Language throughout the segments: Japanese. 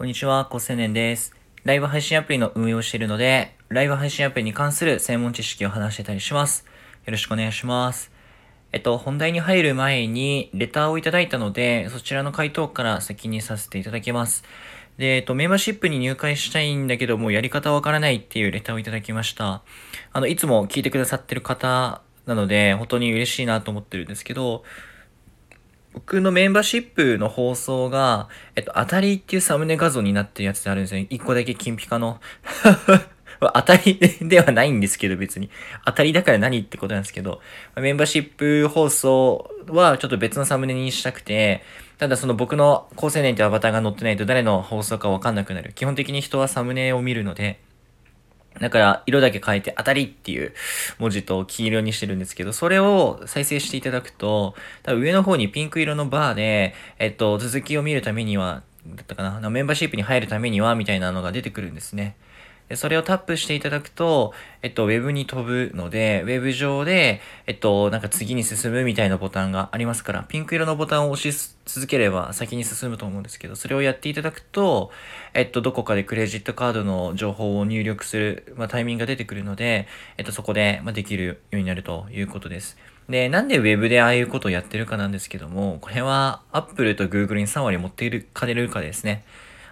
こんにちは、高青年です。ライブ配信アプリの運営をしているので、ライブ配信アプリに関する専門知識を話してたりします。よろしくお願いします。えっと、本題に入る前に、レターをいただいたので、そちらの回答から先にさせていただきます。で、えっと、メンバーシップに入会したいんだけどもう、やり方わからないっていうレターをいただきました。あの、いつも聞いてくださってる方なので、本当に嬉しいなと思ってるんですけど、僕のメンバーシップの放送が、えっと、当たりっていうサムネ画像になってるやつであるんですよね。一個だけ金ピカの。当たりではないんですけど、別に。当たりだから何ってことなんですけど、メンバーシップ放送はちょっと別のサムネにしたくて、ただその僕の高青年ってアバターが載ってないと誰の放送かわかんなくなる。基本的に人はサムネを見るので、だから、色だけ変えて、当たりっていう文字と黄色にしてるんですけど、それを再生していただくと、多分上の方にピンク色のバーで、えっと、続きを見るためには、だったかな、メンバーシップに入るためには、みたいなのが出てくるんですね。それをタップしていただくと、えっと、ウェブに飛ぶので、ウェブ上で、えっと、なんか次に進むみたいなボタンがありますから、ピンク色のボタンを押し続ければ先に進むと思うんですけど、それをやっていただくと、えっと、どこかでクレジットカードの情報を入力する、まあ、タイミングが出てくるので、えっと、そこで、まあ、できるようになるということです。で、なんで Web でああいうことをやってるかなんですけども、これは Apple と Google に3割持っているかれるかですね。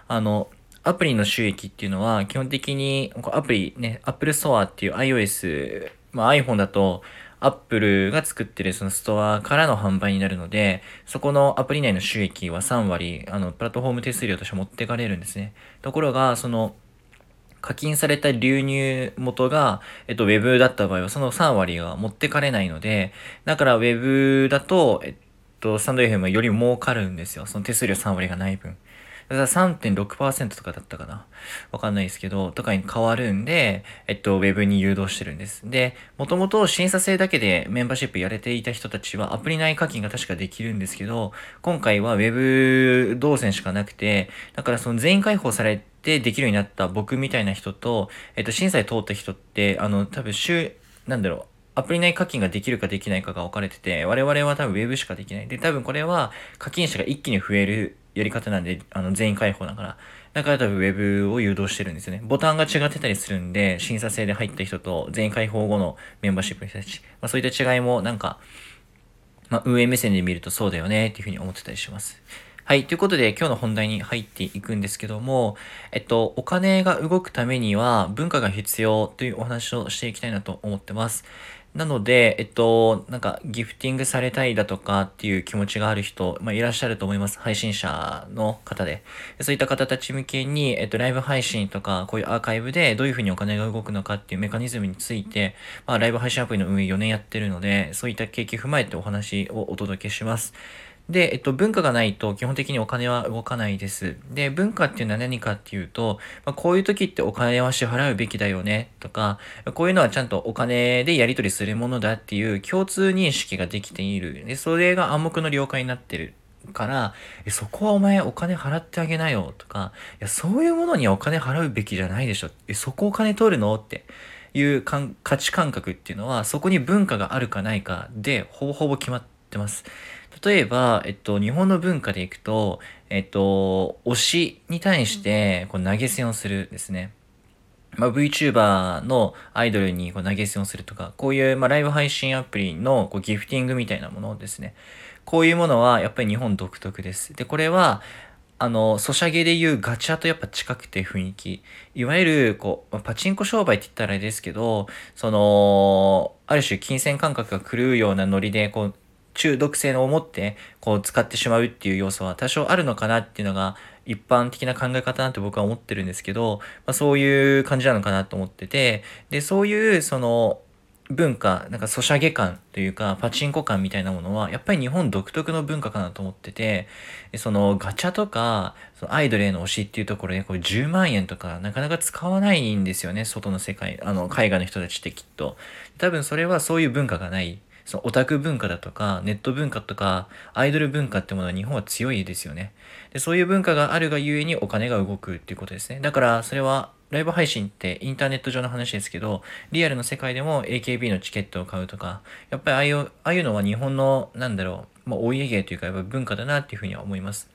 あの、アプリの収益っていうのは、基本的に、アプリね、Apple Store っていう iOS、まあ iPhone だと、Apple が作ってるそのストアからの販売になるので、そこのアプリ内の収益は3割、あの、プラットフォーム手数料として持ってかれるんですね。ところが、その、課金された流入元が、えっと、Web だった場合は、その3割が持ってかれないので、だから Web だと、えっと、スタンド FM はより儲かるんですよ。その手数料3割がない分。だから3.6%とかだったかなわかんないですけど、とかに変わるんで、えっと、ウェブに誘導してるんです。で、もともと審査制だけでメンバーシップやれていた人たちはアプリ内課金が確かできるんですけど、今回はウェブ動線しかなくて、だからその全員開放されてできるようになった僕みたいな人と、えっと、審査で通った人って、あの、多分週、なんだろう、アプリ内課金ができるかできないかが分かれてて、我々は多分 Web しかできない。で、多分これは課金者が一気に増えるやり方なんで、あの、全員開放だから。だから多分 Web を誘導してるんですよね。ボタンが違ってたりするんで、審査制で入った人と全員開放後のメンバーシップの人たち。まあそういった違いもなんか、まあ運営目線で見るとそうだよねっていうふうに思ってたりします。はい。ということで、今日の本題に入っていくんですけども、えっと、お金が動くためには文化が必要というお話をしていきたいなと思ってます。なので、えっと、なんか、ギフティングされたいだとかっていう気持ちがある人、まあ、いらっしゃると思います。配信者の方で。そういった方たち向けに、えっと、ライブ配信とか、こういうアーカイブでどういうふうにお金が動くのかっていうメカニズムについて、まあ、ライブ配信アプリの運営4年やってるので、そういった経験踏まえてお話をお届けします。で、えっと、文化がないと基本的にお金は動かないです。で、文化っていうのは何かっていうと、まあ、こういう時ってお金は支払うべきだよねとか、こういうのはちゃんとお金でやり取りするものだっていう共通認識ができている。で、それが暗黙の了解になってる。から、え、そこはお前お金払ってあげなよとか、いや、そういうものにはお金払うべきじゃないでしょ。え、そこお金取るの？っていう価値感覚っていうのは、そこに文化があるかないかで、ほぼほぼ決まってます。例えば、えっと、日本の文化でいくと、えっと、推しに対してこう投げ銭をするですね。まあ、VTuber のアイドルにこう投げ銭をするとか、こういう、まあ、ライブ配信アプリのこうギフティングみたいなものですね。こういうものはやっぱり日本独特です。で、これは、あの、ソシャゲでいうガチャとやっぱ近くて雰囲気。いわゆる、こう、パチンコ商売って言ったらあれですけど、その、ある種金銭感覚が狂うようなノリで、こう、中毒性を持ってこう使ってしまうっていう要素は多少あるのかなっていうのが一般的な考え方なんて僕は思ってるんですけど、まあ、そういう感じなのかなと思っててでそういうその文化、なんかソシャゲ感というか、パチンコ感みたいなものは、やっぱり日本独特の文化かなと思ってて、そのガチャとか、そのアイドルへの推しっていうところで、これ10万円とかなかなか使わないんですよね、外の世界、あの、海外の人たちってきっと。多分それはそういう文化がない。そのオタク文化だとか、ネット文化とか、アイドル文化ってものは日本は強いですよね。で、そういう文化があるがゆえにお金が動くっていうことですね。だから、それは、ライブ配信ってインターネット上の話ですけど、リアルの世界でも AKB のチケットを買うとか、やっぱりああいう、ああいうのは日本の、なんだろう、まあ、お家芸というか、やっぱ文化だなっていうふうには思います。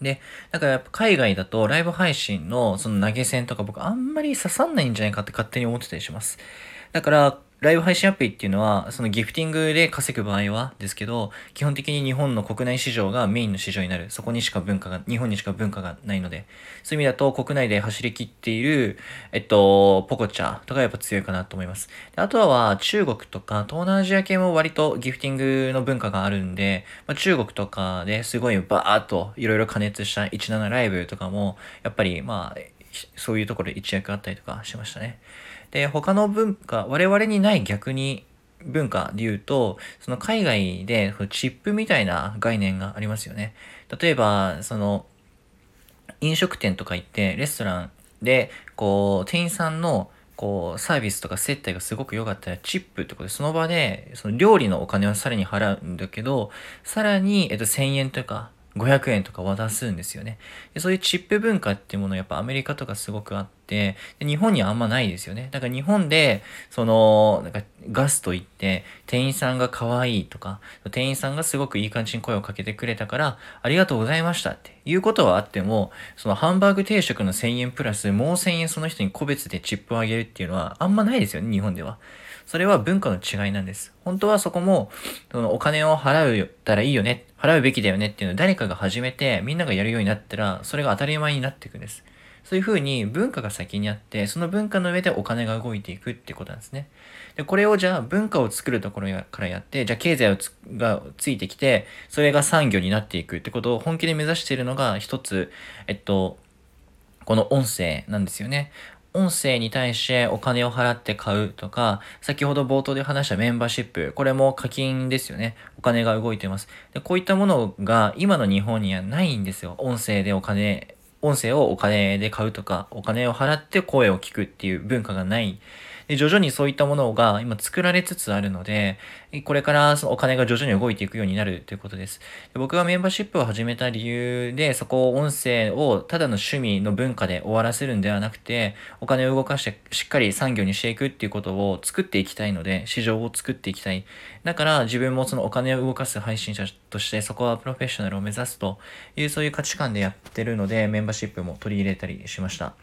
で、だからやっぱ海外だとライブ配信のその投げ銭とか僕あんまり刺さんないんじゃないかって勝手に思ってたりします。だから、ライブ配信アプリっていうのは、そのギフティングで稼ぐ場合はですけど、基本的に日本の国内市場がメインの市場になる。そこにしか文化が、日本にしか文化がないので、そういう意味だと国内で走り切っている、えっと、ポコチャとかやっぱ強いかなと思います。あとは中国とか東南アジア系も割とギフティングの文化があるんで、まあ、中国とかですごいバーっといろいろ加熱した17ライブとかも、やっぱりまあ、そういうところで一役あったりとかしましたね。で、他の文化、我々にない逆に文化で言うと、その海外でチップみたいな概念がありますよね。例えば、その、飲食店とか行って、レストランで、こう、店員さんの、こう、サービスとか接待がすごく良かったら、チップってことで、その場で、その料理のお金をさらに払うんだけど、さらに、えっと、1000円とか、500円とか渡すんですよねで。そういうチップ文化っていうものやっぱアメリカとかすごくあって、で日本にはあんまないですよね。だから日本で、その、なんかガスと言って、店員さんが可愛いとか、店員さんがすごくいい感じに声をかけてくれたから、ありがとうございましたっていうことはあっても、そのハンバーグ定食の1000円プラスもう1000円その人に個別でチップをあげるっていうのはあんまないですよね、日本では。それは文化の違いなんです。本当はそこも、そのお金を払うたらいいよね、払うべきだよねっていうのを誰かが始めて、みんながやるようになったら、それが当たり前になっていくんです。そういうふうに文化が先にあって、その文化の上でお金が動いていくってことなんですね。で、これをじゃあ文化を作るところからやって、じゃあ経済をつがついてきて、それが産業になっていくってことを本気で目指しているのが一つ、えっと、この音声なんですよね。音声に対してお金を払って買うとか、先ほど冒頭で話したメンバーシップ、これも課金ですよね。お金が動いてます。でこういったものが今の日本にはないんですよ。音声でお金、音声をお金で買うとか、お金を払って声を聞くっていう文化がない。で、徐々にそういったものが今作られつつあるので、これからそのお金が徐々に動いていくようになるということです。で僕がメンバーシップを始めた理由で、そこを音声をただの趣味の文化で終わらせるんではなくて、お金を動かしてしっかり産業にしていくっていうことを作っていきたいので、市場を作っていきたい。だから自分もそのお金を動かす配信者としてそこはプロフェッショナルを目指すというそういう価値観でやってるので、メンバーシップも取り入れたりしました。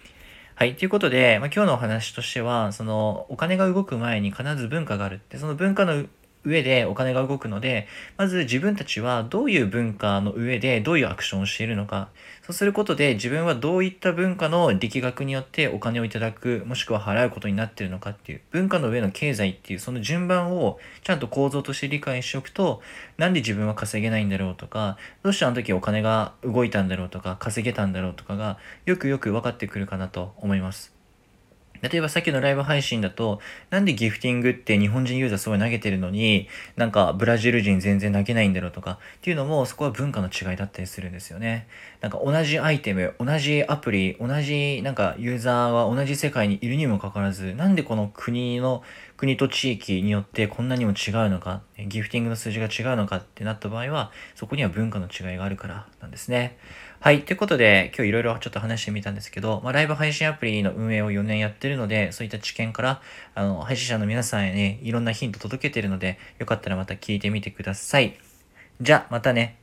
はい。ということで、まあ、今日のお話としては、その、お金が動く前に必ず文化があるって、その文化の上でお金が動くので、まず自分たちはどういう文化の上でどういうアクションをしているのか、そうすることで自分はどういった文化の力学によってお金をいただく、もしくは払うことになっているのかっていう、文化の上の経済っていうその順番をちゃんと構造として理解しておくと、なんで自分は稼げないんだろうとか、どうしてあの時お金が動いたんだろうとか、稼げたんだろうとかが、よくよく分かってくるかなと思います。例えばさっきのライブ配信だと、なんでギフティングって日本人ユーザーすごい投げてるのに、なんかブラジル人全然投げないんだろうとか、っていうのもそこは文化の違いだったりするんですよね。なんか同じアイテム、同じアプリ、同じなんかユーザーは同じ世界にいるにもかかわらず、なんでこの国の、国と地域によってこんなにも違うのか、ギフティングの数字が違うのかってなった場合は、そこには文化の違いがあるからなんですね。はい。ということで、今日いろいろちょっと話してみたんですけど、まあ、ライブ配信アプリの運営を4年やってるので、そういった知見から、あの、配信者の皆さんへね、いろんなヒント届けてるので、よかったらまた聞いてみてください。じゃ、またね。